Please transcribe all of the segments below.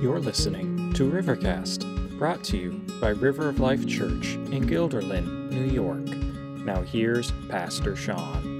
You're listening to Rivercast, brought to you by River of Life Church in Guilderland, New York. Now, here's Pastor Sean.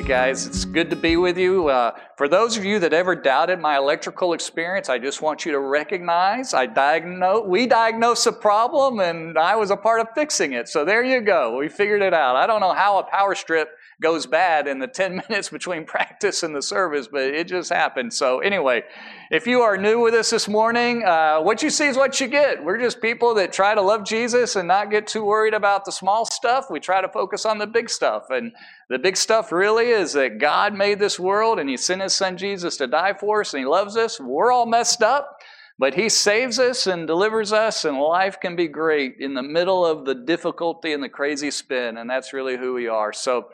Hey guys, it's good to be with you. Uh, for those of you that ever doubted my electrical experience, I just want you to recognize I diagnose, we diagnosed a problem and I was a part of fixing it. So there you go. We figured it out. I don't know how a power strip goes bad in the 10 minutes between practice and the service, but it just happened. So anyway, if you are new with us this morning, uh, what you see is what you get. We're just people that try to love Jesus and not get too worried about the small stuff. We try to focus on the big stuff. And the big stuff really is that God made this world and He sent His Son Jesus to die for us and He loves us. We're all messed up, but He saves us and delivers us, and life can be great in the middle of the difficulty and the crazy spin. And that's really who we are. So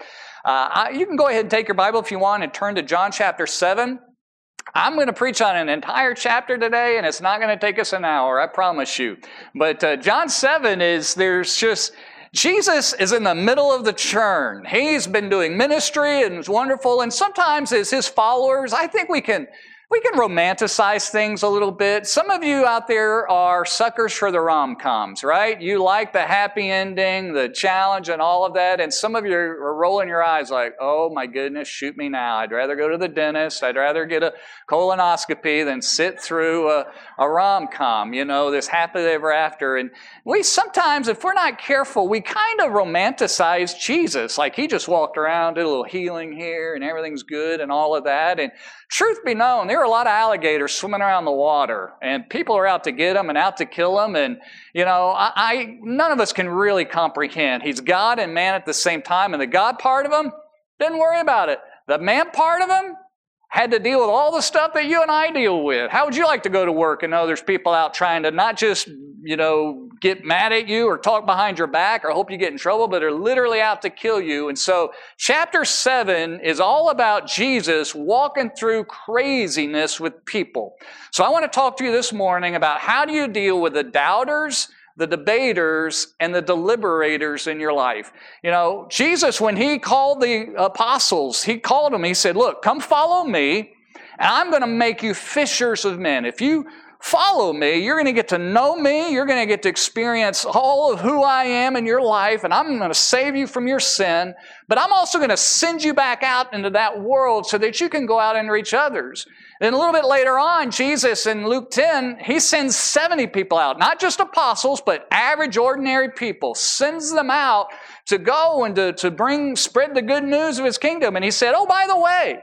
uh, I, you can go ahead and take your Bible if you want and turn to John chapter 7. I'm going to preach on an entire chapter today, and it's not going to take us an hour, I promise you. But uh, John 7 is, there's just, Jesus is in the middle of the churn. He's been doing ministry and it's wonderful. And sometimes as his followers, I think we can we can romanticize things a little bit. Some of you out there are suckers for the rom coms, right? You like the happy ending, the challenge, and all of that. And some of you are rolling your eyes like, oh my goodness, shoot me now. I'd rather go to the dentist. I'd rather get a colonoscopy than sit through a, a rom com, you know, this happily ever after. And we sometimes, if we're not careful, we kind of romanticize Jesus. Like he just walked around, did a little healing here, and everything's good and all of that. And truth be known, there are a lot of alligators swimming around the water, and people are out to get them and out to kill them. And you know, I, I none of us can really comprehend. He's God and man at the same time, and the God part of him didn't worry about it. The man part of him had to deal with all the stuff that you and I deal with. How would you like to go to work and know there's people out trying to not just, you know, get mad at you or talk behind your back or hope you get in trouble, but are literally out to kill you? And so, chapter 7 is all about Jesus walking through craziness with people. So, I want to talk to you this morning about how do you deal with the doubters the debaters and the deliberators in your life. You know, Jesus, when he called the apostles, he called them, he said, Look, come follow me, and I'm going to make you fishers of men. If you follow me, you're going to get to know me, you're going to get to experience all of who I am in your life, and I'm going to save you from your sin, but I'm also going to send you back out into that world so that you can go out and reach others. Then a little bit later on, Jesus in Luke 10, he sends 70 people out, not just apostles, but average, ordinary people, sends them out to go and to, to bring, spread the good news of his kingdom. And he said, Oh, by the way,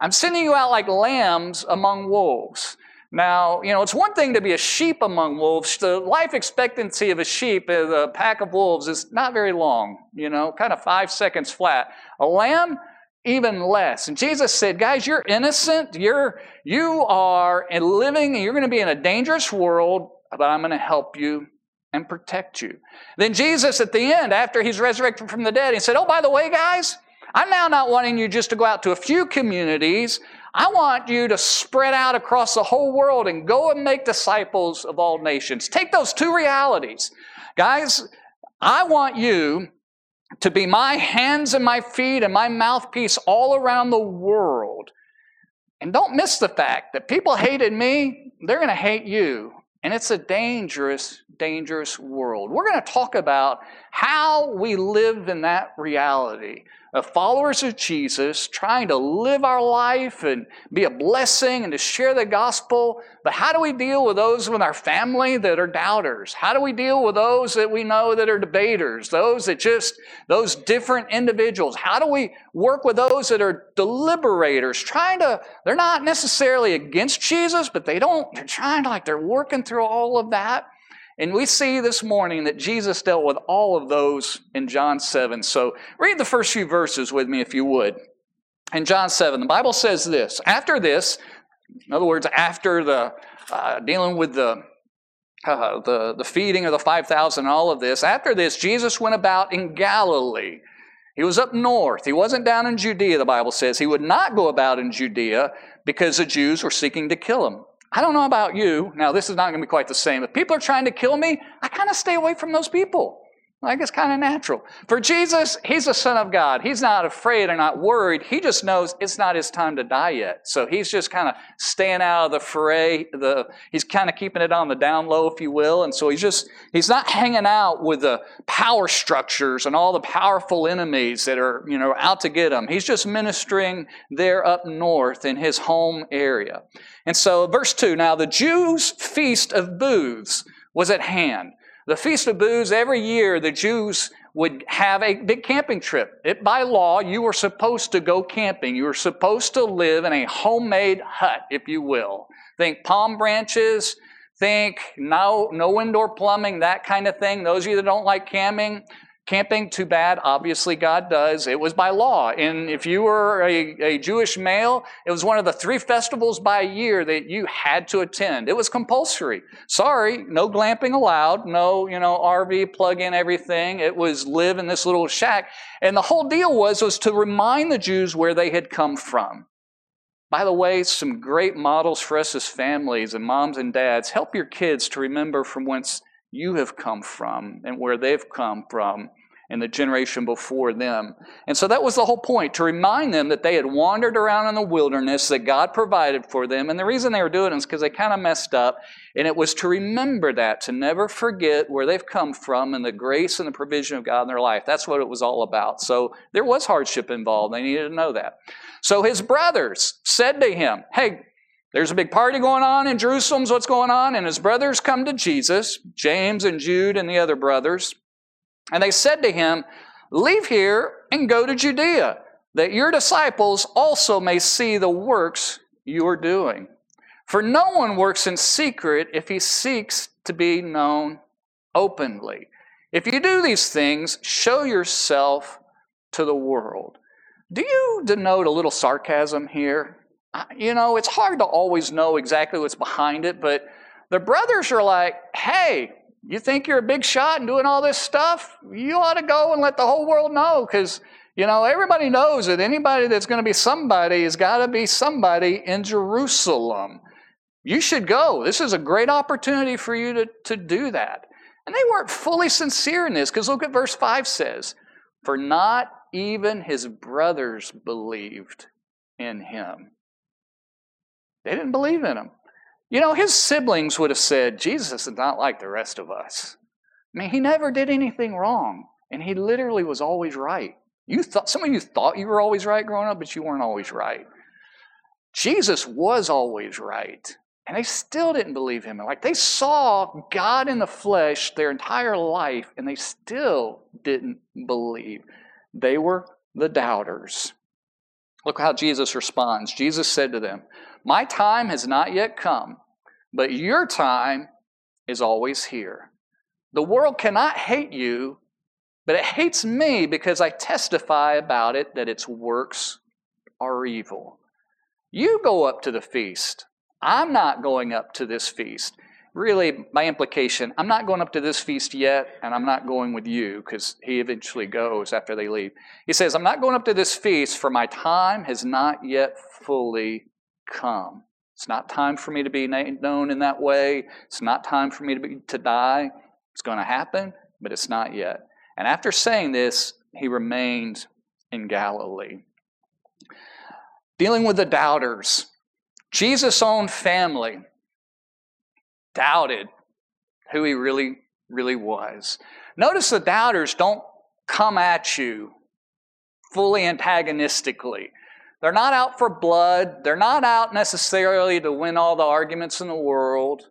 I'm sending you out like lambs among wolves. Now, you know, it's one thing to be a sheep among wolves. The life expectancy of a sheep, uh, a pack of wolves, is not very long, you know, kind of five seconds flat. A lamb, even less. And Jesus said, guys, you're innocent. You're, you are living, and you're going to be in a dangerous world, but I'm going to help you and protect you. Then Jesus, at the end, after he's resurrected from the dead, he said, Oh, by the way, guys, I'm now not wanting you just to go out to a few communities. I want you to spread out across the whole world and go and make disciples of all nations. Take those two realities. Guys, I want you to be my hands and my feet and my mouthpiece all around the world. And don't miss the fact that people hated me, they're going to hate you. And it's a dangerous, dangerous world. We're going to talk about how we live in that reality of followers of Jesus, trying to live our life and be a blessing and to share the gospel. But how do we deal with those in our family that are doubters? How do we deal with those that we know that are debaters? Those that just, those different individuals? How do we work with those that are deliberators, trying to, they're not necessarily against Jesus, but they don't, they're trying to, like, they're working through all of that. And we see this morning that Jesus dealt with all of those in John 7. So read the first few verses with me if you would. In John 7, the Bible says this After this, in other words, after the uh, dealing with the uh, the, the feeding of the 5,000 and all of this, after this, Jesus went about in Galilee. He was up north. He wasn't down in Judea, the Bible says. He would not go about in Judea because the Jews were seeking to kill him. I don't know about you. Now, this is not going to be quite the same. If people are trying to kill me, I kind of stay away from those people. Like it's kind of natural. For Jesus, he's a son of God. He's not afraid or not worried. He just knows it's not his time to die yet. So he's just kind of staying out of the fray. The, he's kind of keeping it on the down low, if you will. And so he's just, he's not hanging out with the power structures and all the powerful enemies that are, you know, out to get him. He's just ministering there up north in his home area. And so verse 2, now the Jews' feast of booths was at hand. The Feast of Booths, every year the Jews would have a big camping trip. It, by law, you were supposed to go camping. You were supposed to live in a homemade hut, if you will. Think palm branches, think no, no indoor plumbing, that kind of thing. Those of you that don't like camping, Camping, too bad. Obviously, God does. It was by law. And if you were a, a Jewish male, it was one of the three festivals by year that you had to attend. It was compulsory. Sorry, no glamping allowed. No, you know, RV, plug in everything. It was live in this little shack. And the whole deal was, was to remind the Jews where they had come from. By the way, some great models for us as families and moms and dads. Help your kids to remember from whence you have come from and where they've come from and the generation before them. And so that was the whole point to remind them that they had wandered around in the wilderness, that God provided for them. And the reason they were doing it is because they kind of messed up. And it was to remember that, to never forget where they've come from and the grace and the provision of God in their life. That's what it was all about. So there was hardship involved. They needed to know that. So his brothers said to him, Hey, there's a big party going on in Jerusalem's what's going on, and his brothers come to Jesus, James and Jude and the other brothers, and they said to him, Leave here and go to Judea, that your disciples also may see the works you are doing. For no one works in secret if he seeks to be known openly. If you do these things, show yourself to the world. Do you denote a little sarcasm here? You know, it's hard to always know exactly what's behind it, but the brothers are like, hey, you think you're a big shot and doing all this stuff? You ought to go and let the whole world know because, you know, everybody knows that anybody that's going to be somebody has got to be somebody in Jerusalem. You should go. This is a great opportunity for you to, to do that. And they weren't fully sincere in this because look at verse 5 says, For not even his brothers believed in him. They didn't believe in him. You know, his siblings would have said, Jesus is not like the rest of us. I mean, he never did anything wrong, and he literally was always right. You thought some of you thought you were always right growing up, but you weren't always right. Jesus was always right. And they still didn't believe him. Like they saw God in the flesh their entire life, and they still didn't believe. They were the doubters. Look how Jesus responds. Jesus said to them, My time has not yet come, but your time is always here. The world cannot hate you, but it hates me because I testify about it that its works are evil. You go up to the feast. I'm not going up to this feast really, by implication, I'm not going up to this feast yet, and I'm not going with you because he eventually goes after they leave. He says, I'm not going up to this feast, for my time has not yet fully come. It's not time for me to be known in that way. It's not time for me to, be, to die. It's going to happen, but it's not yet. And after saying this, he remained in Galilee. Dealing with the doubters, Jesus' own family doubted who he really, really was. Notice the doubters don't come at you fully antagonistically. They're not out for blood. They're not out necessarily to win all the arguments in the world.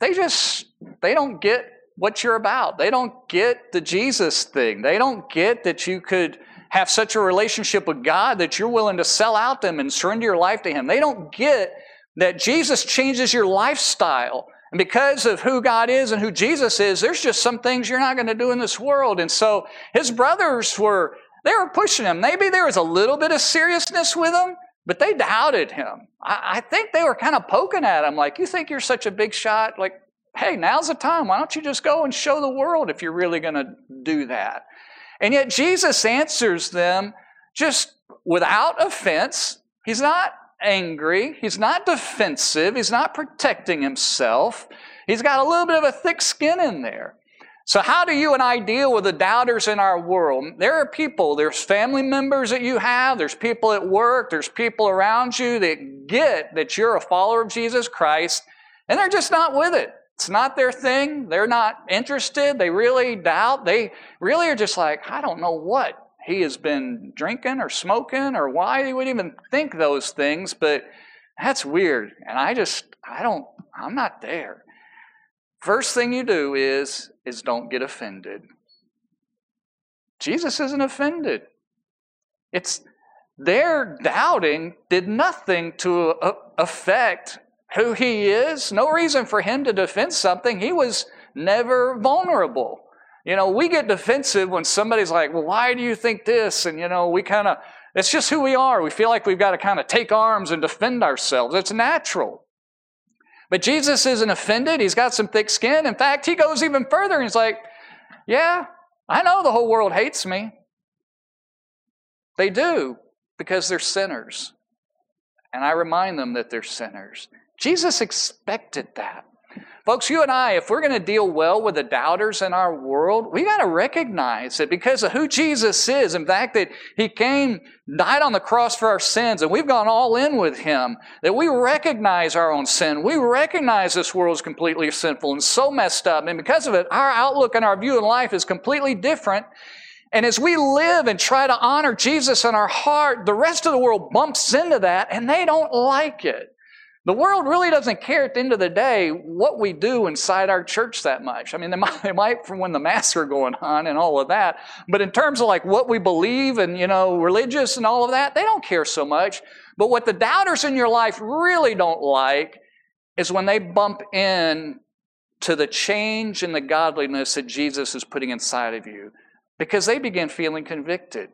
They just, they don't get what you're about. They don't get the Jesus thing. They don't get that you could have such a relationship with God that you're willing to sell out them and surrender your life to Him. They don't get that Jesus changes your lifestyle. And because of who God is and who Jesus is, there's just some things you're not going to do in this world. And so his brothers were, they were pushing him. Maybe there was a little bit of seriousness with him, but they doubted him. I, I think they were kind of poking at him, like, you think you're such a big shot? Like, hey, now's the time. Why don't you just go and show the world if you're really going to do that? And yet Jesus answers them just without offense. He's not angry. He's not defensive. He's not protecting himself. He's got a little bit of a thick skin in there. So, how do you and I deal with the doubters in our world? There are people, there's family members that you have, there's people at work, there's people around you that get that you're a follower of Jesus Christ, and they're just not with it. It's not their thing. They're not interested. They really doubt. They really are just like, I don't know what he has been drinking or smoking or why he would even think those things, but that's weird. And I just, I don't, I'm not there. First thing you do is is don't get offended. Jesus isn't offended. It's their doubting did nothing to uh, affect who he is. No reason for him to defend something. He was never vulnerable. You know, we get defensive when somebody's like, well, why do you think this? And, you know, we kind of, it's just who we are. We feel like we've got to kind of take arms and defend ourselves. It's natural. But Jesus isn't offended. He's got some thick skin. In fact, he goes even further and he's like, Yeah, I know the whole world hates me. They do because they're sinners. And I remind them that they're sinners. Jesus expected that. Folks, you and I, if we're going to deal well with the doubters in our world, we got to recognize that because of who Jesus is, in fact, that He came, died on the cross for our sins, and we've gone all in with Him, that we recognize our own sin. We recognize this world is completely sinful and so messed up. And because of it, our outlook and our view in life is completely different. And as we live and try to honor Jesus in our heart, the rest of the world bumps into that and they don't like it. The world really doesn't care at the end of the day what we do inside our church that much. I mean, they might, they might from when the masks are going on and all of that, but in terms of like what we believe and, you know, religious and all of that, they don't care so much. But what the doubters in your life really don't like is when they bump in to the change and the godliness that Jesus is putting inside of you because they begin feeling convicted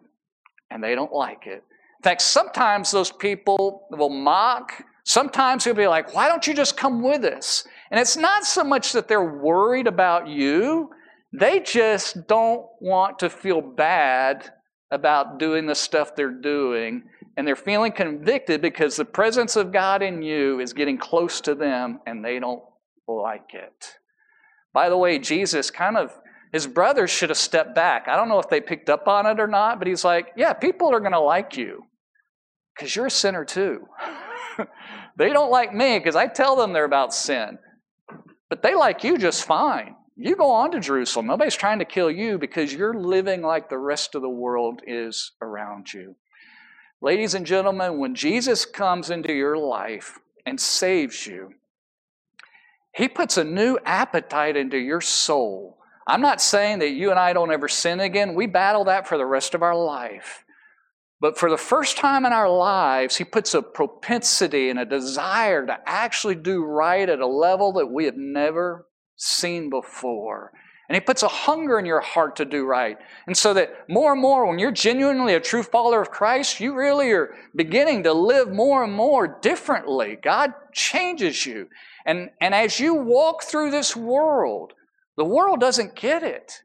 and they don't like it. In fact, sometimes those people will mock Sometimes he'll be like, Why don't you just come with us? And it's not so much that they're worried about you, they just don't want to feel bad about doing the stuff they're doing. And they're feeling convicted because the presence of God in you is getting close to them and they don't like it. By the way, Jesus kind of, his brothers should have stepped back. I don't know if they picked up on it or not, but he's like, Yeah, people are going to like you because you're a sinner too. they don't like me because I tell them they're about sin. But they like you just fine. You go on to Jerusalem. Nobody's trying to kill you because you're living like the rest of the world is around you. Ladies and gentlemen, when Jesus comes into your life and saves you, he puts a new appetite into your soul. I'm not saying that you and I don't ever sin again. We battle that for the rest of our life. But for the first time in our lives, He puts a propensity and a desire to actually do right at a level that we have never seen before. And He puts a hunger in your heart to do right. And so that more and more, when you're genuinely a true follower of Christ, you really are beginning to live more and more differently. God changes you. And, and as you walk through this world, the world doesn't get it.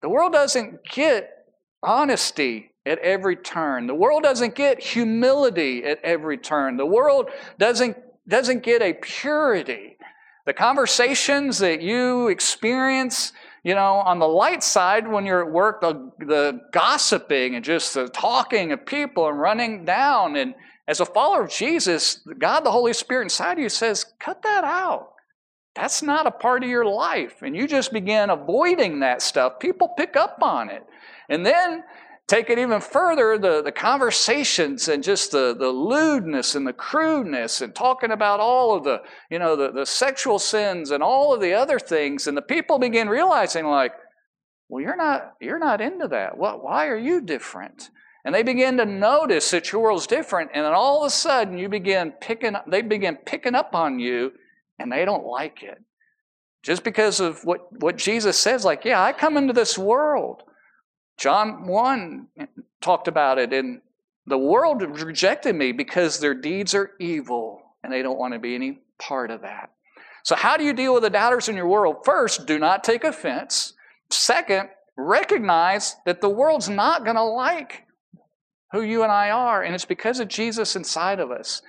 The world doesn't get honesty at every turn. The world doesn't get humility at every turn. The world doesn't, doesn't get a purity. The conversations that you experience, you know, on the light side when you're at work, the, the gossiping and just the talking of people and running down. And as a follower of Jesus, God, the Holy Spirit inside you says, cut that out. That's not a part of your life. And you just begin avoiding that stuff. People pick up on it. And then take it even further, the, the conversations and just the, the lewdness and the crudeness and talking about all of the, you know, the, the sexual sins and all of the other things. And the people begin realizing like, well, you're not, you're not into that. What, why are you different? And they begin to notice that your world's different. And then all of a sudden you begin picking, they begin picking up on you and they don't like it. Just because of what, what Jesus says, like, yeah, I come into this world. John 1 talked about it, and the world rejected me because their deeds are evil and they don't want to be any part of that. So, how do you deal with the doubters in your world? First, do not take offense. Second, recognize that the world's not going to like who you and I are, and it's because of Jesus inside of us.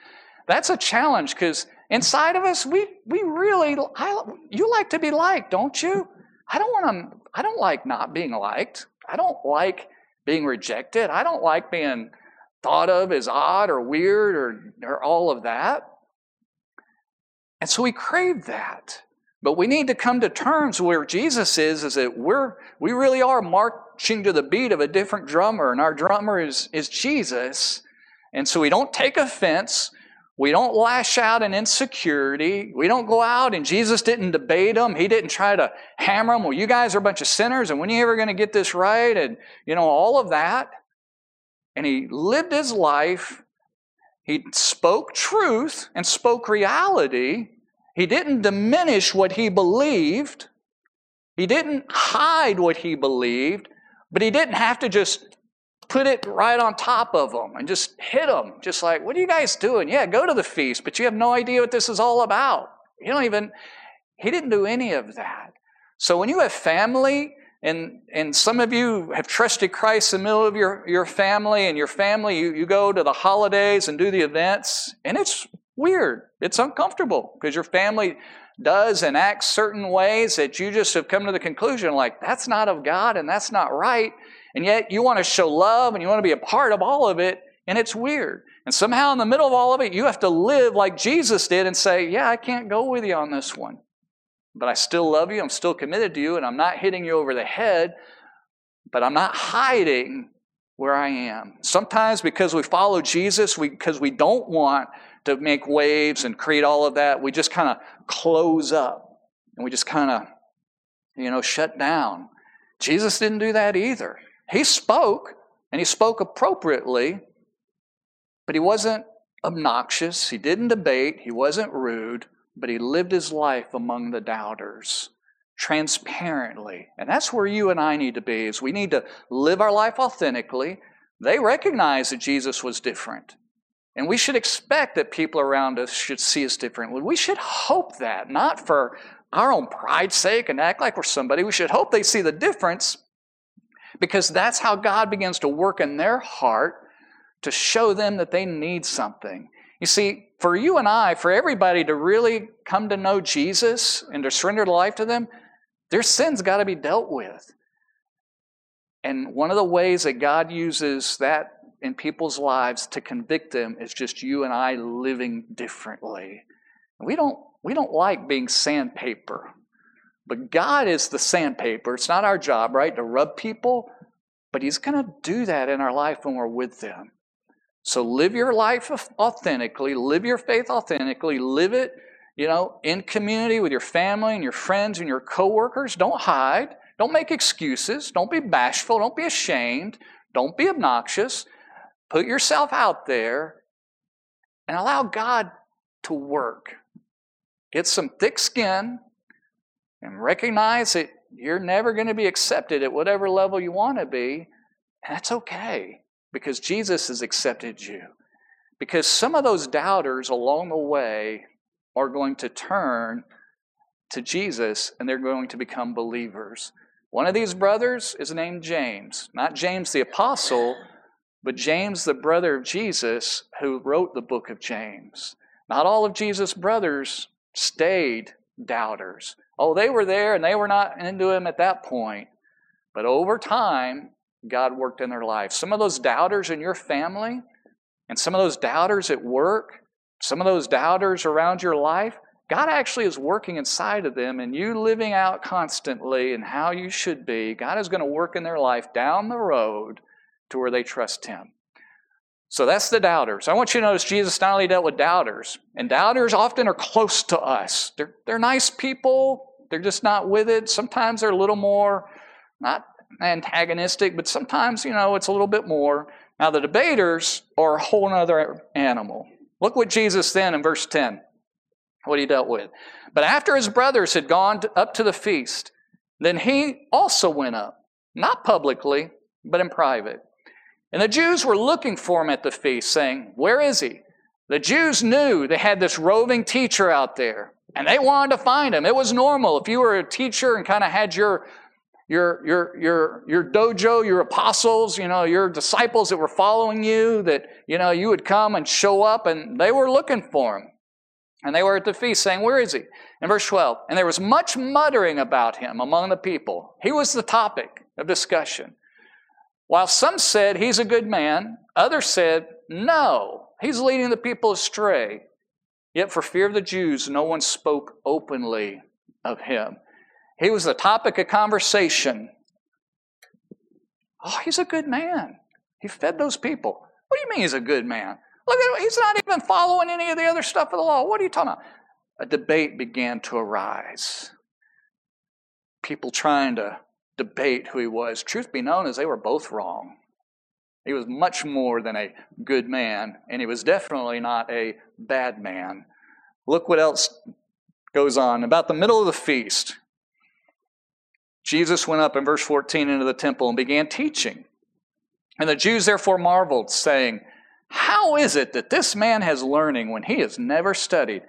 That's a challenge because inside of us, we, we really, I, you like to be liked, don't you? I don't want to I don't like not being liked. I don't like being rejected. I don't like being thought of as odd or weird or, or all of that. And so we crave that. But we need to come to terms where Jesus is, is that we're we really are marching to the beat of a different drummer, and our drummer is, is Jesus. And so we don't take offense. We don't lash out in insecurity. We don't go out and Jesus didn't debate them. He didn't try to hammer them. Well, you guys are a bunch of sinners and when are you ever going to get this right? And, you know, all of that. And he lived his life. He spoke truth and spoke reality. He didn't diminish what he believed. He didn't hide what he believed, but he didn't have to just put it right on top of them and just hit them. Just like, what are you guys doing? Yeah, go to the feast, but you have no idea what this is all about. You don't even, he didn't do any of that. So when you have family, and, and some of you have trusted Christ in the middle of your, your family, and your family, you, you go to the holidays and do the events, and it's weird. It's uncomfortable because your family does and acts certain ways that you just have come to the conclusion like, that's not of God and that's not right. And yet you want to show love and you want to be a part of all of it, and it's weird. And somehow in the middle of all of it, you have to live like Jesus did and say, Yeah, I can't go with you on this one. But I still love you, I'm still committed to you, and I'm not hitting you over the head, but I'm not hiding where I am. Sometimes because we follow Jesus, we, because we don't want to make waves and create all of that, we just kind of close up and we just kind of, you know, shut down. Jesus didn't do that either. He spoke, and he spoke appropriately, but he wasn't obnoxious. He didn't debate. He wasn't rude, but he lived his life among the doubters transparently. And that's where you and I need to be is we need to live our life authentically. They recognized that Jesus was different. And we should expect that people around us should see us differently. We should hope that, not for our own pride's sake and act like we're somebody. We should hope they see the difference because that's how God begins to work in their heart to show them that they need something. You see, for you and I, for everybody to really come to know Jesus and to surrender life to them, their sins got to be dealt with. And one of the ways that God uses that in people's lives to convict them is just you and I living differently. We don't, we don't like being sandpaper. But God is the sandpaper. It's not our job, right, to rub people, but He's going to do that in our life when we're with them. So live your life authentically, live your faith authentically, live it, you know, in community with your family and your friends and your coworkers. Don't hide. Don't make excuses. Don't be bashful. Don't be ashamed. Don't be obnoxious. Put yourself out there and allow God to work. Get some thick skin and recognize that you're never going to be accepted at whatever level you want to be. And that's okay because Jesus has accepted you. Because some of those doubters along the way are going to turn to Jesus and they're going to become believers. One of these brothers is named James, not James the apostle, but James the brother of Jesus who wrote the book of James. Not all of Jesus' brothers stayed doubters. Oh, they were there and they were not into him at that point. But over time, God worked in their life. Some of those doubters in your family, and some of those doubters at work, some of those doubters around your life, God actually is working inside of them, and you living out constantly and how you should be. God is going to work in their life down the road to where they trust Him. So that's the doubters. I want you to notice Jesus not only dealt with doubters, and doubters often are close to us. They're, they're nice people, they're just not with it. Sometimes they're a little more, not antagonistic, but sometimes, you know, it's a little bit more. Now, the debaters are a whole other animal. Look what Jesus then in verse 10, what he dealt with. But after his brothers had gone up to the feast, then he also went up, not publicly, but in private. And the Jews were looking for him at the feast, saying, Where is he? The Jews knew they had this roving teacher out there, and they wanted to find him. It was normal. If you were a teacher and kind of had your your, your, your, your dojo, your apostles, you know, your disciples that were following you, that, you know, you would come and show up and they were looking for him. And they were at the feast saying, Where is he? In verse 12, and there was much muttering about him among the people. He was the topic of discussion. While some said, He's a good man, others said, No, he's leading the people astray. Yet for fear of the Jews, no one spoke openly of him. He was the topic of conversation. Oh, he's a good man. He fed those people. What do you mean he's a good man? Look at him. He's not even following any of the other stuff of the law. What are you talking about? A debate began to arise. People trying to debate who he was. Truth be known, as they were both wrong. He was much more than a good man, and he was definitely not a bad man. Look what else goes on. About the middle of the feast, Jesus went up in verse 14 into the temple and began teaching. And the Jews therefore marveled, saying, How is it that this man has learning when he has never studied?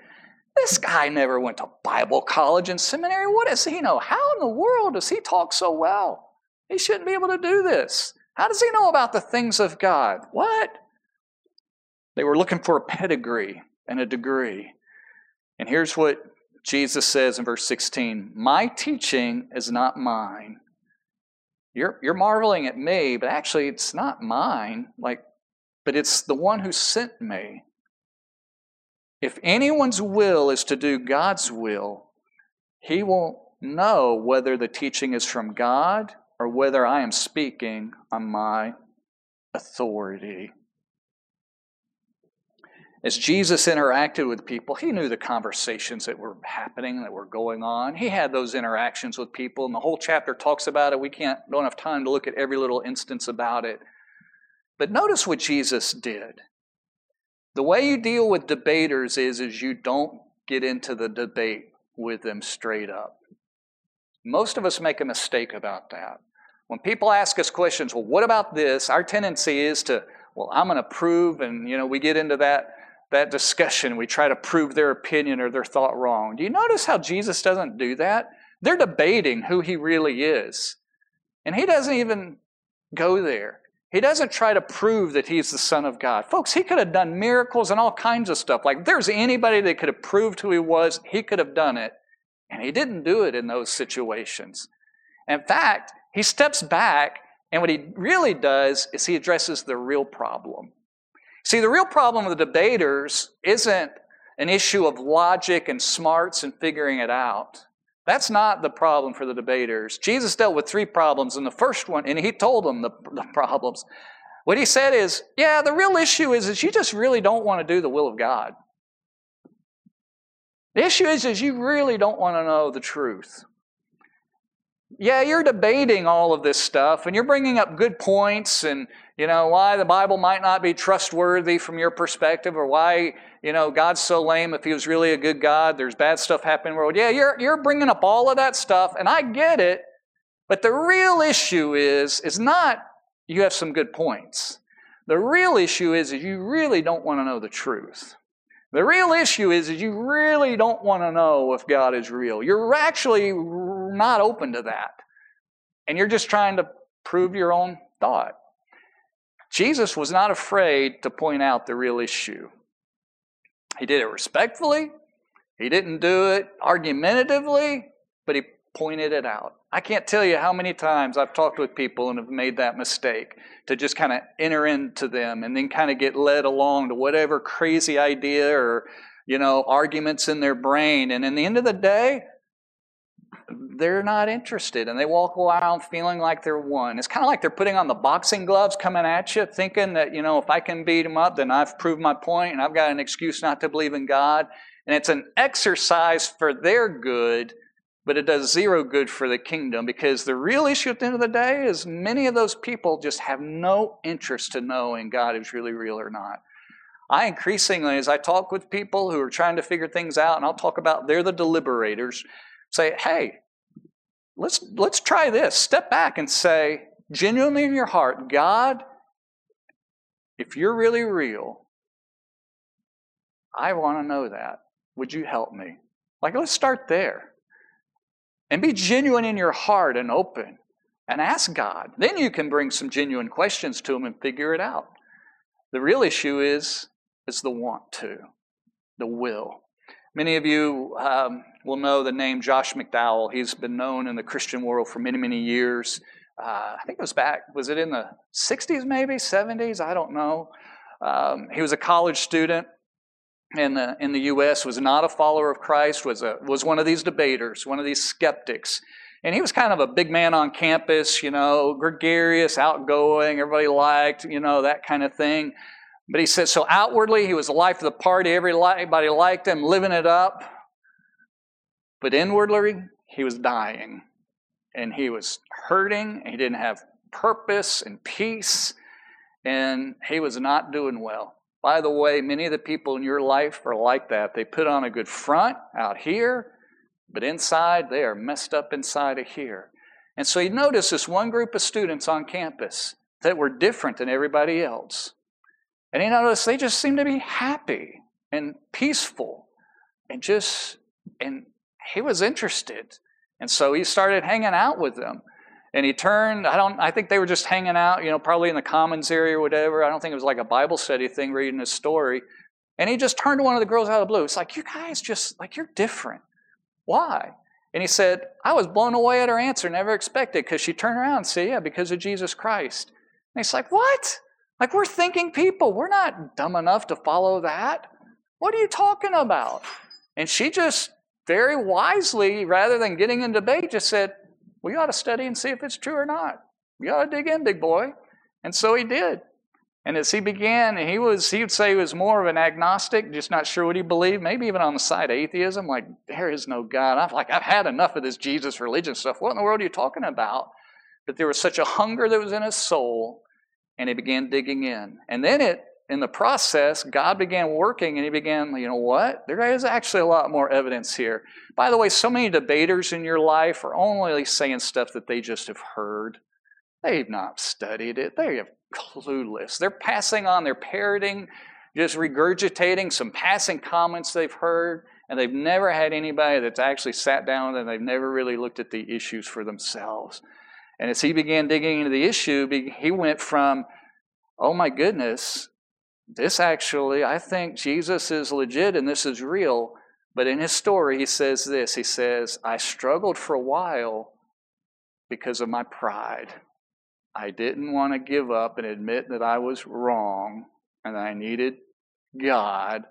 This guy never went to Bible college and seminary. What does he know? How in the world does he talk so well? He shouldn't be able to do this. How does he know about the things of God? What? They were looking for a pedigree and a degree. And here's what Jesus says in verse 16 My teaching is not mine, you're, you're marveling at me, but actually it's not mine, like, but it's the one who sent me. If anyone's will is to do God's will, he will know whether the teaching is from God or whether I am speaking on my authority. As Jesus interacted with people, he knew the conversations that were happening, that were going on. He had those interactions with people, and the whole chapter talks about it. We can't don't have time to look at every little instance about it. But notice what Jesus did. The way you deal with debaters is, is you don't get into the debate with them straight up. Most of us make a mistake about that. When people ask us questions, well, what about this? Our tendency is to, well, I'm going to prove, and you know, we get into that that discussion. We try to prove their opinion or their thought wrong. Do you notice how Jesus doesn't do that? They're debating who he really is. And he doesn't even go there. He doesn't try to prove that he's the Son of God. Folks, he could have done miracles and all kinds of stuff. Like, there's anybody that could have proved who he was, he could have done it. And he didn't do it in those situations. In fact, he steps back, and what he really does is he addresses the real problem. See, the real problem with the debaters isn't an issue of logic and smarts and figuring it out. That's not the problem for the debaters. Jesus dealt with three problems, and the first one, and he told them the, the problems. What he said is, yeah, the real issue is that you just really don't want to do the will of God. The issue is, is you really don't want to know the truth. Yeah, you're debating all of this stuff, and you're bringing up good points and you know, why the Bible might not be trustworthy from your perspective, or why, you know, God's so lame if He was really a good God, there's bad stuff happening in the world. Yeah, you're, you're bringing up all of that stuff, and I get it, but the real issue is, is not you have some good points. The real issue is, is you really don't want to know the truth. The real issue is, is you really don't want to know if God is real. You're actually not open to that. And you're just trying to prove your own thought. Jesus was not afraid to point out the real issue. He did it respectfully, he didn't do it argumentatively, but he pointed it out. I can't tell you how many times I've talked with people and have made that mistake to just kind of enter into them and then kind of get led along to whatever crazy idea or you know arguments in their brain and in the end of the day they're not interested and they walk around feeling like they're one. It's kind of like they're putting on the boxing gloves coming at you, thinking that, you know, if I can beat them up, then I've proved my point and I've got an excuse not to believe in God. And it's an exercise for their good, but it does zero good for the kingdom because the real issue at the end of the day is many of those people just have no interest to knowing God is really real or not. I increasingly, as I talk with people who are trying to figure things out, and I'll talk about they're the deliberators, say, hey, let's, let's try this. Step back and say, genuinely in your heart, God, if you're really real, I want to know that. Would you help me? Like, let's start there. And be genuine in your heart and open and ask God. Then you can bring some genuine questions to Him and figure it out. The real issue is, is the want to, the will. Many of you um, will know the name Josh McDowell. He's been known in the Christian world for many, many years. Uh, I think it was back, was it in the 60s maybe, 70s? I don't know. Um, he was a college student in the, in the U.S., was not a follower of Christ, was, a, was one of these debaters, one of these skeptics. And he was kind of a big man on campus, you know, gregarious, outgoing, everybody liked, you know, that kind of thing. But he said, so outwardly, he was the life of the party, everybody liked him, living it up. But inwardly, he was dying. And he was hurting, he didn't have purpose and peace, and he was not doing well. By the way, many of the people in your life are like that. They put on a good front out here, but inside, they are messed up inside of here. And so you notice this one group of students on campus that were different than everybody else. And you notice they just seemed to be happy and peaceful and just, and he was interested. And so he started hanging out with them. And he turned, I don't, I think they were just hanging out, you know, probably in the commons area or whatever. I don't think it was like a Bible study thing reading a story. And he just turned to one of the girls out of the blue. It's like, you guys just, like, you're different. Why? And he said, I was blown away at her answer, never expected, because she turned around and said, Yeah, because of Jesus Christ. And he's like, What? Like, we're thinking people. We're not dumb enough to follow that. What are you talking about? And she just very wisely, rather than getting in debate, just said, We ought to study and see if it's true or not. You ought to dig in, big boy. And so he did. And as he began, he was he would say he was more of an agnostic, just not sure what he believed, maybe even on the side of atheism, like there is no God. I'm like, I've had enough of this Jesus religion stuff. What in the world are you talking about? But there was such a hunger that was in his soul, and he began digging in. And then it in the process, God began working and he began, you know what? There is actually a lot more evidence here. By the way, so many debaters in your life are only saying stuff that they just have heard. They've not studied it. They are clueless. They're passing on, they're parroting, just regurgitating some passing comments they've heard, and they've never had anybody that's actually sat down and they've never really looked at the issues for themselves. And as he began digging into the issue, he went from, oh my goodness, this actually, I think Jesus is legit and this is real. But in his story, he says this He says, I struggled for a while because of my pride. I didn't want to give up and admit that I was wrong and I needed God.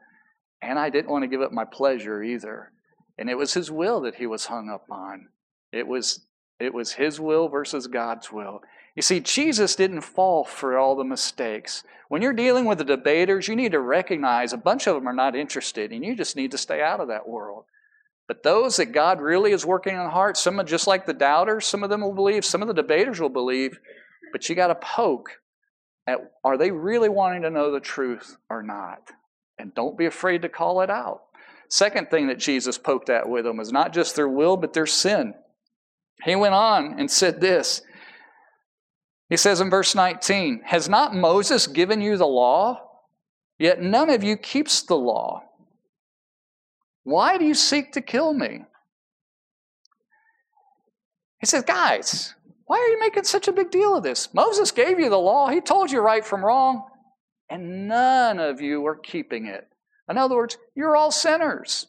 And I didn't want to give up my pleasure either. And it was His will that He was hung up on. It was, it was His will versus God's will. You see, Jesus didn't fall for all the mistakes. When you're dealing with the debaters, you need to recognize a bunch of them are not interested, and you just need to stay out of that world. But those that God really is working on the heart, some of just like the doubters, some of them will believe, some of the debaters will believe, but you got to poke at are they really wanting to know the truth or not? And don't be afraid to call it out. Second thing that Jesus poked at with them is not just their will, but their sin. He went on and said this. He says in verse 19, Has not Moses given you the law? Yet none of you keeps the law. Why do you seek to kill me? He says, Guys, why are you making such a big deal of this? Moses gave you the law, he told you right from wrong, and none of you are keeping it. In other words, you're all sinners.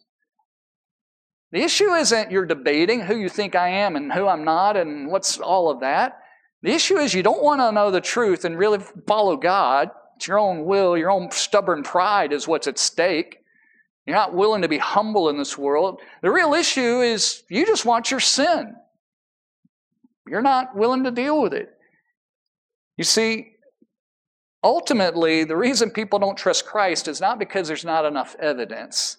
The issue isn't you're debating who you think I am and who I'm not and what's all of that. The issue is you don't want to know the truth and really follow God. It's your own will, your own stubborn pride is what's at stake. You're not willing to be humble in this world. The real issue is you just want your sin. You're not willing to deal with it. You see, ultimately, the reason people don't trust Christ is not because there's not enough evidence.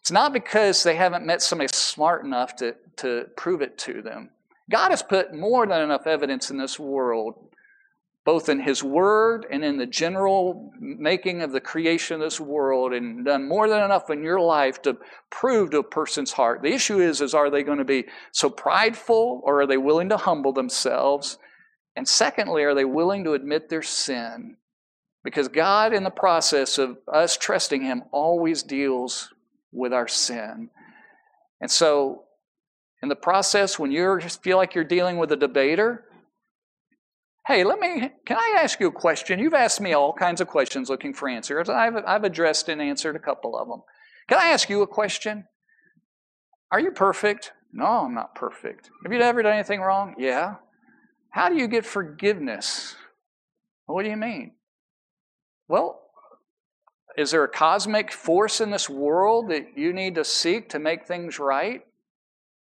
It's not because they haven't met somebody smart enough to, to prove it to them. God has put more than enough evidence in this world, both in His Word and in the general making of the creation of this world, and done more than enough in your life to prove to a person's heart. The issue is, is are they going to be so prideful or are they willing to humble themselves? And secondly, are they willing to admit their sin? Because God, in the process of us trusting Him, always deals with our sin. And so in the process, when you feel like you're dealing with a debater, hey, let me, can I ask you a question? You've asked me all kinds of questions looking for answers. I've, I've addressed and answered a couple of them. Can I ask you a question? Are you perfect? No, I'm not perfect. Have you ever done anything wrong? Yeah. How do you get forgiveness? What do you mean? Well, is there a cosmic force in this world that you need to seek to make things right?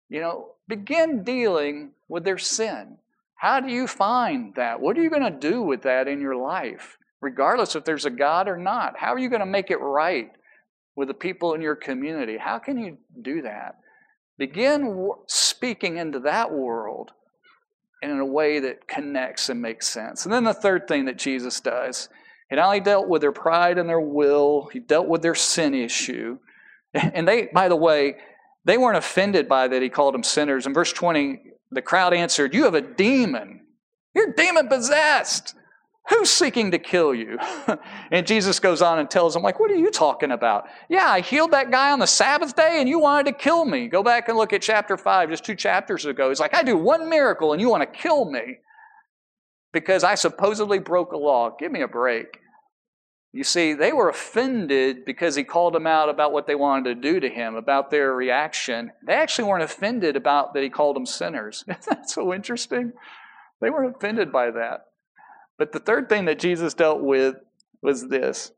You know, begin dealing with their sin. How do you find that? What are you going to do with that in your life, regardless if there's a God or not? How are you going to make it right with the people in your community? How can you do that? Begin speaking into that world in a way that connects and makes sense. And then the third thing that Jesus does, he not only dealt with their pride and their will, he dealt with their sin issue. And they, by the way, they weren't offended by that he called them sinners. In verse 20, the crowd answered, You have a demon. You're demon possessed. Who's seeking to kill you? and Jesus goes on and tells them, like, what are you talking about? Yeah, I healed that guy on the Sabbath day and you wanted to kill me. Go back and look at chapter 5, just two chapters ago. He's like, I do one miracle and you want to kill me because I supposedly broke a law. Give me a break. You see, they were offended because he called them out about what they wanted to do to him, about their reaction. They actually weren't offended about that he called them sinners. Isn't that so interesting? They weren't offended by that. But the third thing that Jesus dealt with was this.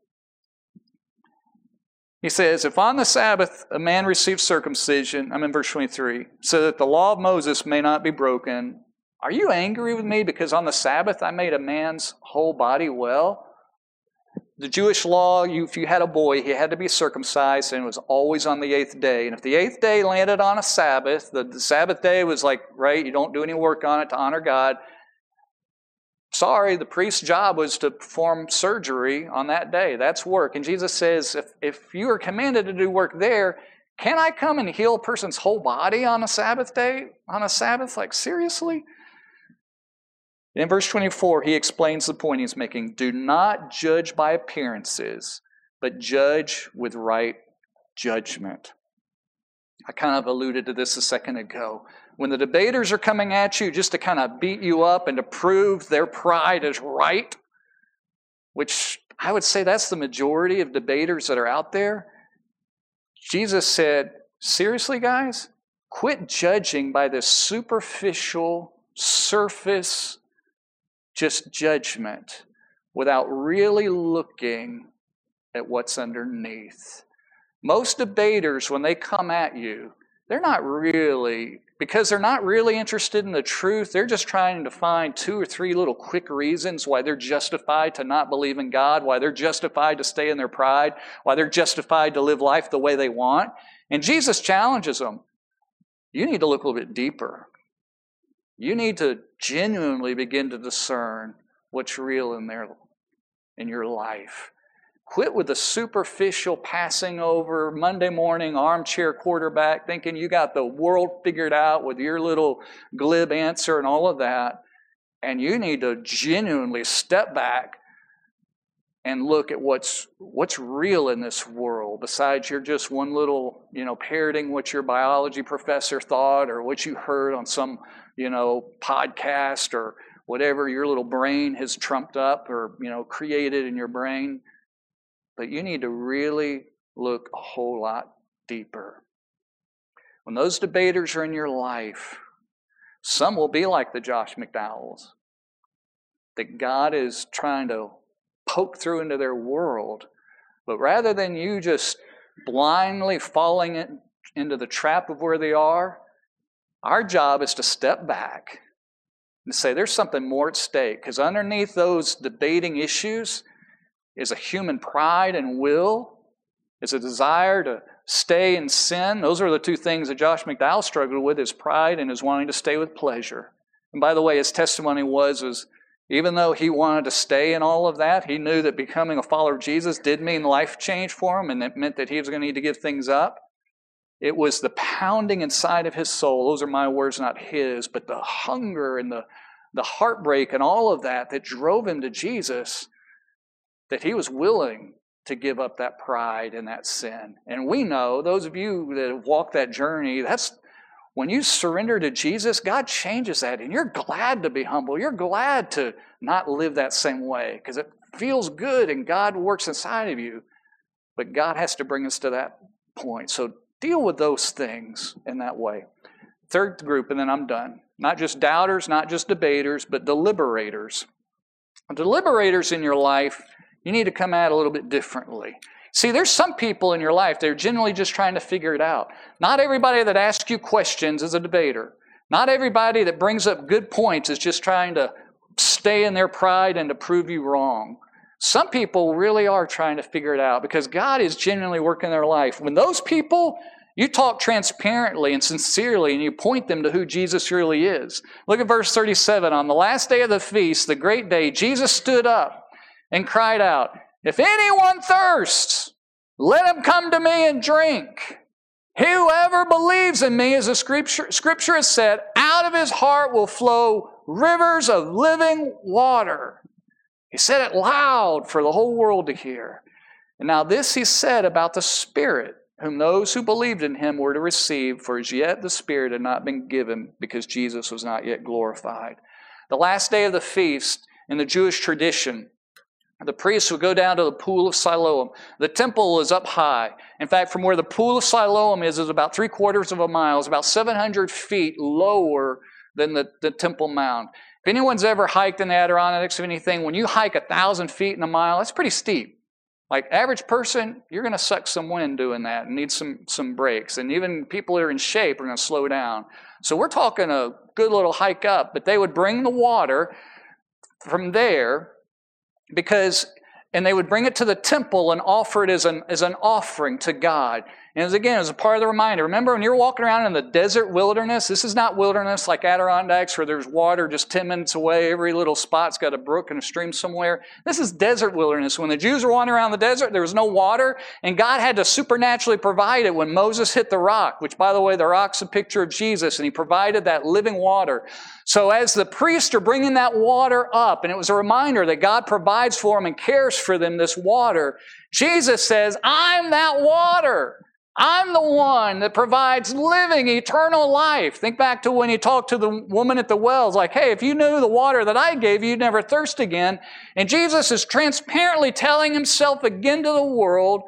He says, If on the Sabbath a man receives circumcision, I'm in verse 23, so that the law of Moses may not be broken, are you angry with me because on the Sabbath I made a man's whole body well? The Jewish law, if you had a boy, he had to be circumcised and it was always on the eighth day. And if the eighth day landed on a Sabbath, the, the Sabbath day was like, right, you don't do any work on it to honor God. Sorry, the priest's job was to perform surgery on that day. That's work. And Jesus says, if, if you are commanded to do work there, can I come and heal a person's whole body on a Sabbath day? On a Sabbath? Like, seriously? In verse 24, he explains the point he's making Do not judge by appearances, but judge with right judgment. I kind of alluded to this a second ago when the debaters are coming at you just to kind of beat you up and to prove their pride is right, which I would say that's the majority of debaters that are out there, Jesus said, Seriously, guys? Quit judging by this superficial, surface, just judgment without really looking at what's underneath. Most debaters, when they come at you, they're not really because they're not really interested in the truth. They're just trying to find two or three little quick reasons why they're justified to not believe in God, why they're justified to stay in their pride, why they're justified to live life the way they want. And Jesus challenges them. You need to look a little bit deeper. You need to genuinely begin to discern what's real in their in your life. Quit with the superficial passing over Monday morning armchair quarterback thinking you got the world figured out with your little glib answer and all of that. And you need to genuinely step back and look at what's what's real in this world besides you're just one little you know parroting what your biology professor thought or what you heard on some you know podcast or whatever your little brain has trumped up or you know created in your brain but you need to really look a whole lot deeper. When those debaters are in your life, some will be like the Josh McDowells, that God is trying to poke through into their world. But rather than you just blindly falling into the trap of where they are, our job is to step back and say there's something more at stake. Because underneath those debating issues is a human pride and will, is a desire to stay in sin. Those are the two things that Josh McDowell struggled with his pride and his wanting to stay with pleasure. And by the way, his testimony was, was even though he wanted to stay in all of that, he knew that becoming a follower of Jesus did mean life change for him, and it meant that he was going to need to give things up. It was the pounding inside of his soul, those are my words, not his, but the hunger and the, the heartbreak and all of that that drove him to Jesus that he was willing to give up that pride and that sin. And we know, those of you that have walked that journey, that's when you surrender to Jesus, God changes that, and you're glad to be humble. You're glad to not live that same way because it feels good and God works inside of you. But God has to bring us to that point. So Deal with those things in that way. Third group, and then I'm done. Not just doubters, not just debaters, but deliberators. Deliberators in your life, you need to come at a little bit differently. See, there's some people in your life, they're generally just trying to figure it out. Not everybody that asks you questions is a debater. Not everybody that brings up good points is just trying to stay in their pride and to prove you wrong. Some people really are trying to figure it out because God is genuinely working their life. When those people, you talk transparently and sincerely and you point them to who Jesus really is. Look at verse 37. On the last day of the feast, the great day, Jesus stood up and cried out, If anyone thirsts, let him come to me and drink. Whoever believes in me, as the scripture, scripture has said, out of his heart will flow rivers of living water. He said it loud for the whole world to hear. And now, this he said about the Spirit, whom those who believed in him were to receive, for as yet the Spirit had not been given because Jesus was not yet glorified. The last day of the feast in the Jewish tradition, the priests would go down to the pool of Siloam. The temple is up high. In fact, from where the pool of Siloam is, is about three quarters of a mile. It's about 700 feet lower than the, the Temple Mount. If anyone's ever hiked in the Adirondacks or anything, when you hike a thousand feet in a mile, that's pretty steep. Like average person, you're going to suck some wind doing that and need some some breaks. And even people that are in shape are going to slow down. So we're talking a good little hike up. But they would bring the water from there because and they would bring it to the temple and offer it as an, as an offering to God. And again, as a part of the reminder, remember when you're walking around in the desert wilderness, this is not wilderness like Adirondacks where there's water just 10 minutes away. Every little spot's got a brook and a stream somewhere. This is desert wilderness. When the Jews were wandering around the desert, there was no water, and God had to supernaturally provide it when Moses hit the rock, which, by the way, the rock's a picture of Jesus, and he provided that living water. So as the priests are bringing that water up, and it was a reminder that God provides for them and cares for them this water, Jesus says, I'm that water. I'm the one that provides living, eternal life. Think back to when he talked to the woman at the wells, like, hey, if you knew the water that I gave you, you'd never thirst again. And Jesus is transparently telling himself again to the world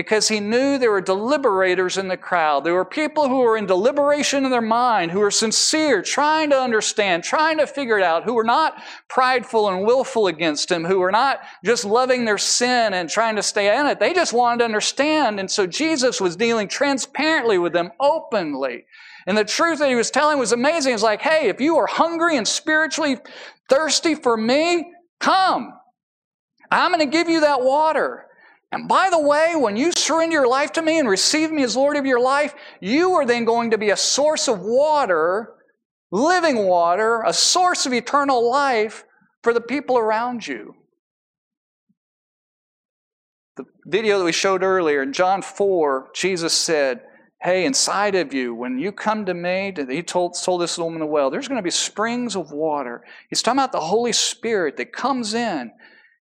because he knew there were deliberators in the crowd. There were people who were in deliberation in their mind, who were sincere, trying to understand, trying to figure it out, who were not prideful and willful against him, who were not just loving their sin and trying to stay in it. They just wanted to understand. And so Jesus was dealing transparently with them openly. And the truth that he was telling was amazing. It's like, hey, if you are hungry and spiritually thirsty for me, come. I'm going to give you that water. And by the way, when you surrender your life to me and receive me as Lord of your life, you are then going to be a source of water, living water, a source of eternal life for the people around you. The video that we showed earlier in John 4, Jesus said, Hey, inside of you, when you come to me, he told, told this woman the well, there's going to be springs of water. He's talking about the Holy Spirit that comes in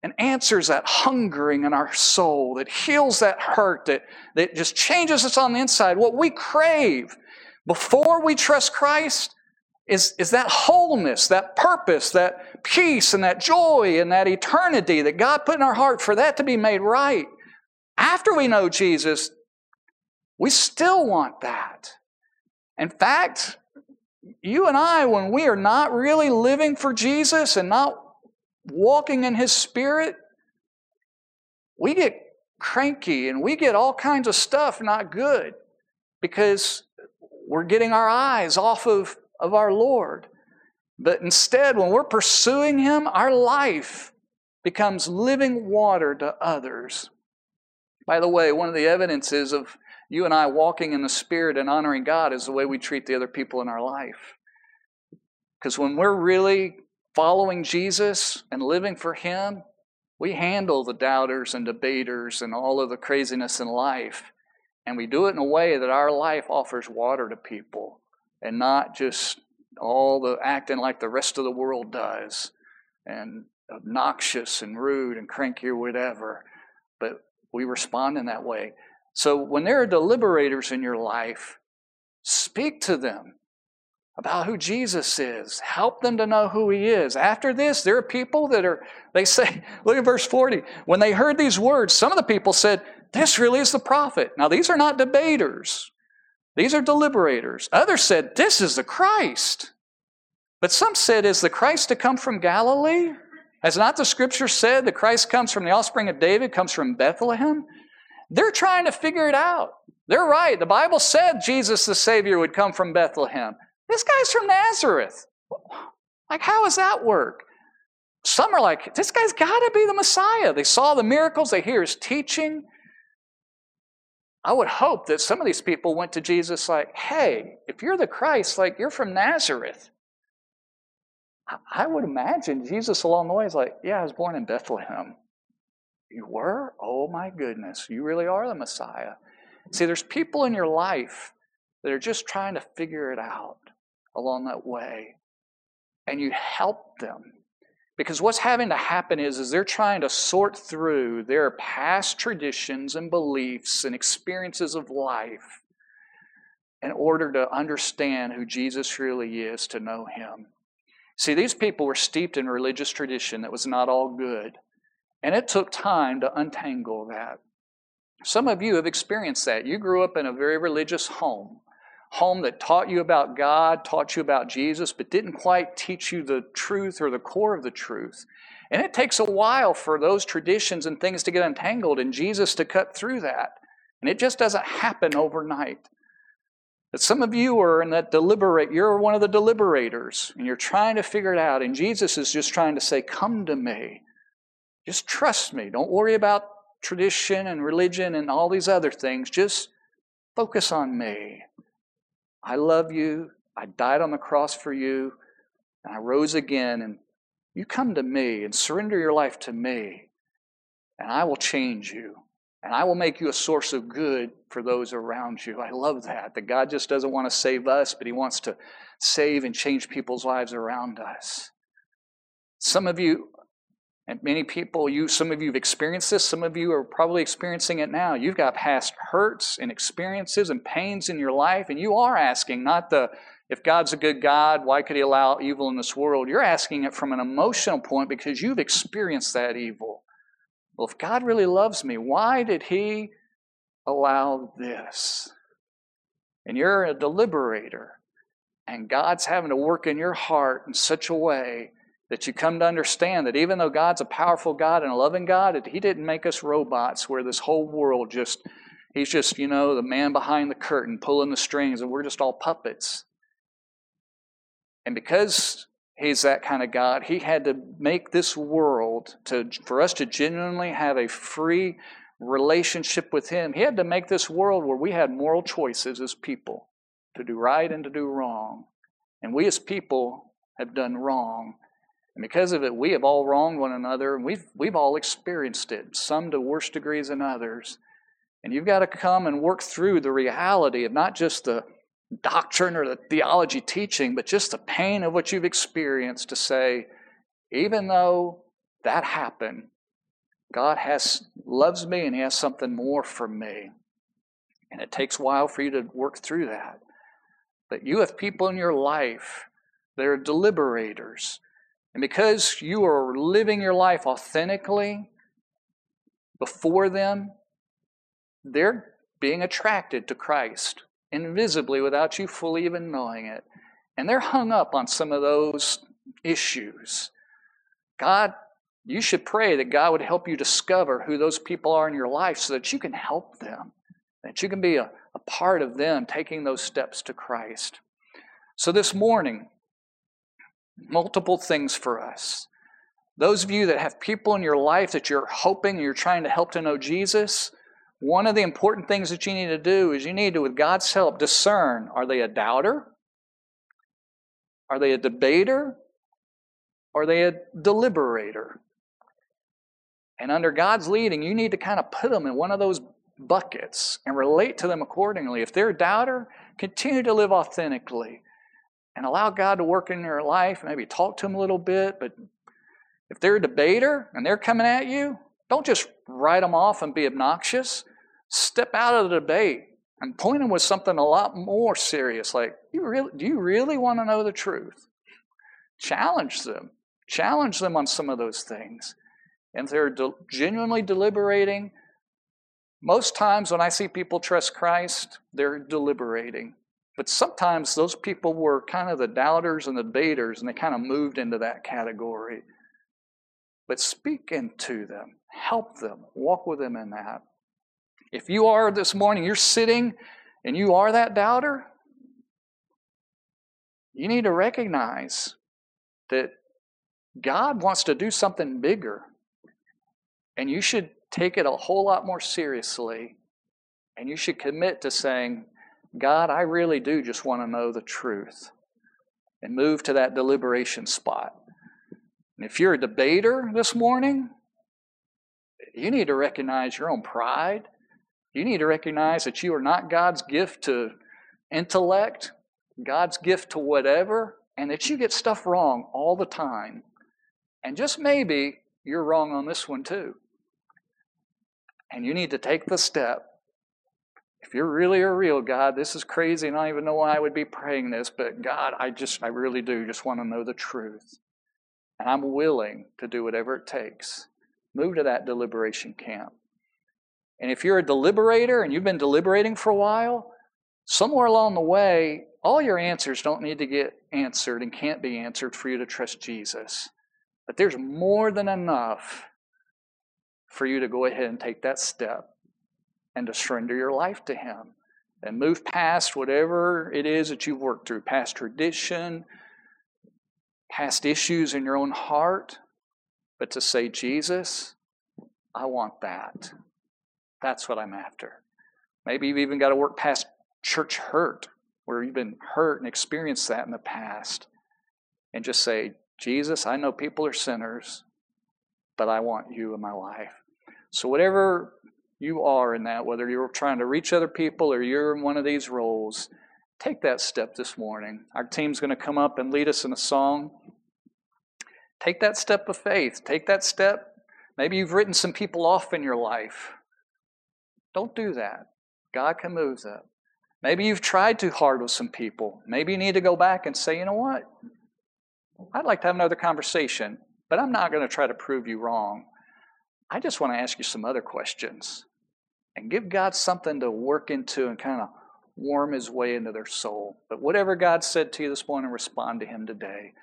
and answers that hungering in our soul, that heals that hurt, that, that just changes us on the inside. What we crave before we trust Christ is, is that wholeness, that purpose, that peace, and that joy, and that eternity that God put in our heart for that to be made right. After we know Jesus, we still want that. In fact, you and I, when we are not really living for Jesus and not walking in His Spirit, we get cranky and we get all kinds of stuff not good because we're getting our eyes off of, of our Lord. But instead, when we're pursuing Him, our life becomes living water to others. By the way, one of the evidences of you and I walking in the Spirit and honoring God is the way we treat the other people in our life. Because when we're really following Jesus and living for Him, we handle the doubters and debaters and all of the craziness in life. And we do it in a way that our life offers water to people and not just all the acting like the rest of the world does and obnoxious and rude and cranky or whatever. But we respond in that way. So when there are deliberators in your life, speak to them about who Jesus is. Help them to know who he is. After this, there are people that are, they say, look at verse 40. When they heard these words, some of the people said, this really is the prophet. Now, these are not debaters, these are deliberators. Others said, this is the Christ. But some said, is the Christ to come from Galilee? Has not the scripture said the Christ comes from the offspring of David, comes from Bethlehem? They're trying to figure it out. They're right. The Bible said Jesus the Savior would come from Bethlehem. This guy's from Nazareth. Like, how does that work? Some are like, this guy's got to be the Messiah. They saw the miracles, they hear his teaching. I would hope that some of these people went to Jesus like, hey, if you're the Christ, like, you're from Nazareth. I would imagine Jesus along the way is like, yeah, I was born in Bethlehem. You were? Oh my goodness, you really are the Messiah. See, there's people in your life that are just trying to figure it out along that way. And you help them. Because what's having to happen is, is they're trying to sort through their past traditions and beliefs and experiences of life in order to understand who Jesus really is, to know Him. See, these people were steeped in religious tradition that was not all good. And it took time to untangle that. Some of you have experienced that. You grew up in a very religious home, home that taught you about God, taught you about Jesus, but didn't quite teach you the truth or the core of the truth. And it takes a while for those traditions and things to get untangled and Jesus to cut through that. And it just doesn't happen overnight. But some of you are in that deliberate, you're one of the deliberators, and you're trying to figure it out. And Jesus is just trying to say, Come to me. Just trust me. Don't worry about tradition and religion and all these other things. Just focus on me. I love you. I died on the cross for you, and I rose again. And you come to me and surrender your life to me, and I will change you. And I will make you a source of good for those around you. I love that. That God just doesn't want to save us, but He wants to save and change people's lives around us. Some of you, and many people, you, some of you have experienced this, some of you are probably experiencing it now. You've got past hurts and experiences and pains in your life, and you are asking, not the if God's a good God, why could He allow evil in this world? You're asking it from an emotional point because you've experienced that evil. Well, if God really loves me, why did He allow this? And you're a deliberator, and God's having to work in your heart in such a way that you come to understand that even though God's a powerful God and a loving God, He didn't make us robots where this whole world just, He's just, you know, the man behind the curtain pulling the strings, and we're just all puppets. And because He's that kind of God. He had to make this world to, for us to genuinely have a free relationship with Him. He had to make this world where we had moral choices as people to do right and to do wrong. And we as people have done wrong. And because of it, we have all wronged one another, and we've, we've all experienced it, some to worse degrees than others. And you've got to come and work through the reality of not just the doctrine or the theology teaching, but just the pain of what you've experienced to say, even though that happened, God has loves me and He has something more for me. And it takes a while for you to work through that. But you have people in your life that are deliberators. And because you are living your life authentically before them, they're being attracted to Christ invisibly without you fully even knowing it. And they're hung up on some of those issues. God, you should pray that God would help you discover who those people are in your life so that you can help them, that you can be a, a part of them taking those steps to Christ. So this morning, multiple things for us. Those of you that have people in your life that you're hoping you're trying to help to know Jesus, one of the important things that you need to do is you need to, with God's help, discern are they a doubter? Are they a debater? Are they a deliberator? And under God's leading, you need to kind of put them in one of those buckets and relate to them accordingly. If they're a doubter, continue to live authentically and allow God to work in your life. Maybe talk to them a little bit. But if they're a debater and they're coming at you, don't just write them off and be obnoxious. Step out of the debate and point them with something a lot more serious, like, you really, do you really want to know the truth? Challenge them. Challenge them on some of those things. And if they're de- genuinely deliberating, Most times when I see people trust Christ, they're deliberating. But sometimes those people were kind of the doubters and the debaters, and they kind of moved into that category. But speak into them, help them, walk with them in that. If you are this morning, you're sitting and you are that doubter, you need to recognize that God wants to do something bigger. And you should take it a whole lot more seriously. And you should commit to saying, God, I really do just want to know the truth. And move to that deliberation spot. And if you're a debater this morning, you need to recognize your own pride. You need to recognize that you are not God's gift to intellect, God's gift to whatever, and that you get stuff wrong all the time. And just maybe you're wrong on this one too. And you need to take the step. If you're really a real God, this is crazy, and I don't even know why I would be praying this, but God, I just, I really do just want to know the truth. And I'm willing to do whatever it takes. Move to that deliberation camp. And if you're a deliberator and you've been deliberating for a while, somewhere along the way, all your answers don't need to get answered and can't be answered for you to trust Jesus. But there's more than enough for you to go ahead and take that step and to surrender your life to Him and move past whatever it is that you've worked through, past tradition, past issues in your own heart, but to say, Jesus, I want that. That's what I'm after. Maybe you've even got to work past church hurt, where you've been hurt and experienced that in the past, and just say, Jesus, I know people are sinners, but I want you in my life. So, whatever you are in that, whether you're trying to reach other people or you're in one of these roles, take that step this morning. Our team's going to come up and lead us in a song. Take that step of faith. Take that step. Maybe you've written some people off in your life. Don't do that. God can move that. Maybe you've tried too hard with some people. Maybe you need to go back and say, you know what? I'd like to have another conversation, but I'm not going to try to prove you wrong. I just want to ask you some other questions and give God something to work into and kind of warm his way into their soul. But whatever God said to you this morning, respond to him today.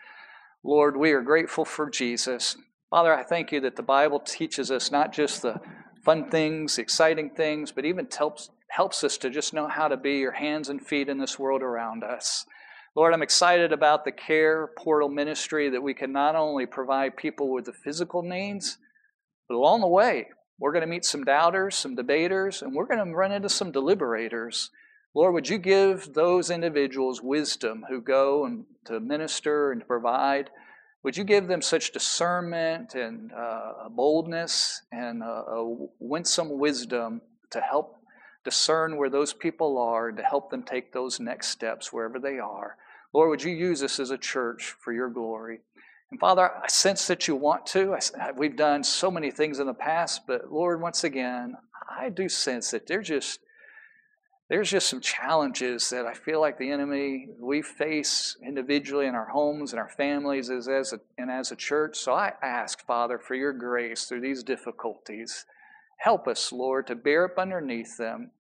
Lord, we are grateful for Jesus. Father, I thank you that the Bible teaches us not just the fun things, exciting things, but even helps, helps us to just know how to be your hands and feet in this world around us. Lord, I'm excited about the care portal ministry that we can not only provide people with the physical needs, but along the way, we're going to meet some doubters, some debaters, and we're going to run into some deliberators. Lord, would you give those individuals wisdom who go and to minister and to provide? Would you give them such discernment and uh, boldness and uh, a winsome wisdom to help discern where those people are and to help them take those next steps wherever they are? Lord, would you use us as a church for your glory? And Father, I sense that you want to. I, we've done so many things in the past, but Lord, once again, I do sense that there's just there's just some challenges that I feel like the enemy we face individually in our homes and our families as, as a, and as a church. So I ask, Father, for your grace through these difficulties. Help us, Lord, to bear up underneath them.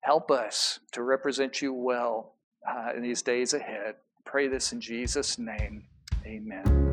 Help us to represent you well uh, in these days ahead. Pray this in Jesus' name. Amen.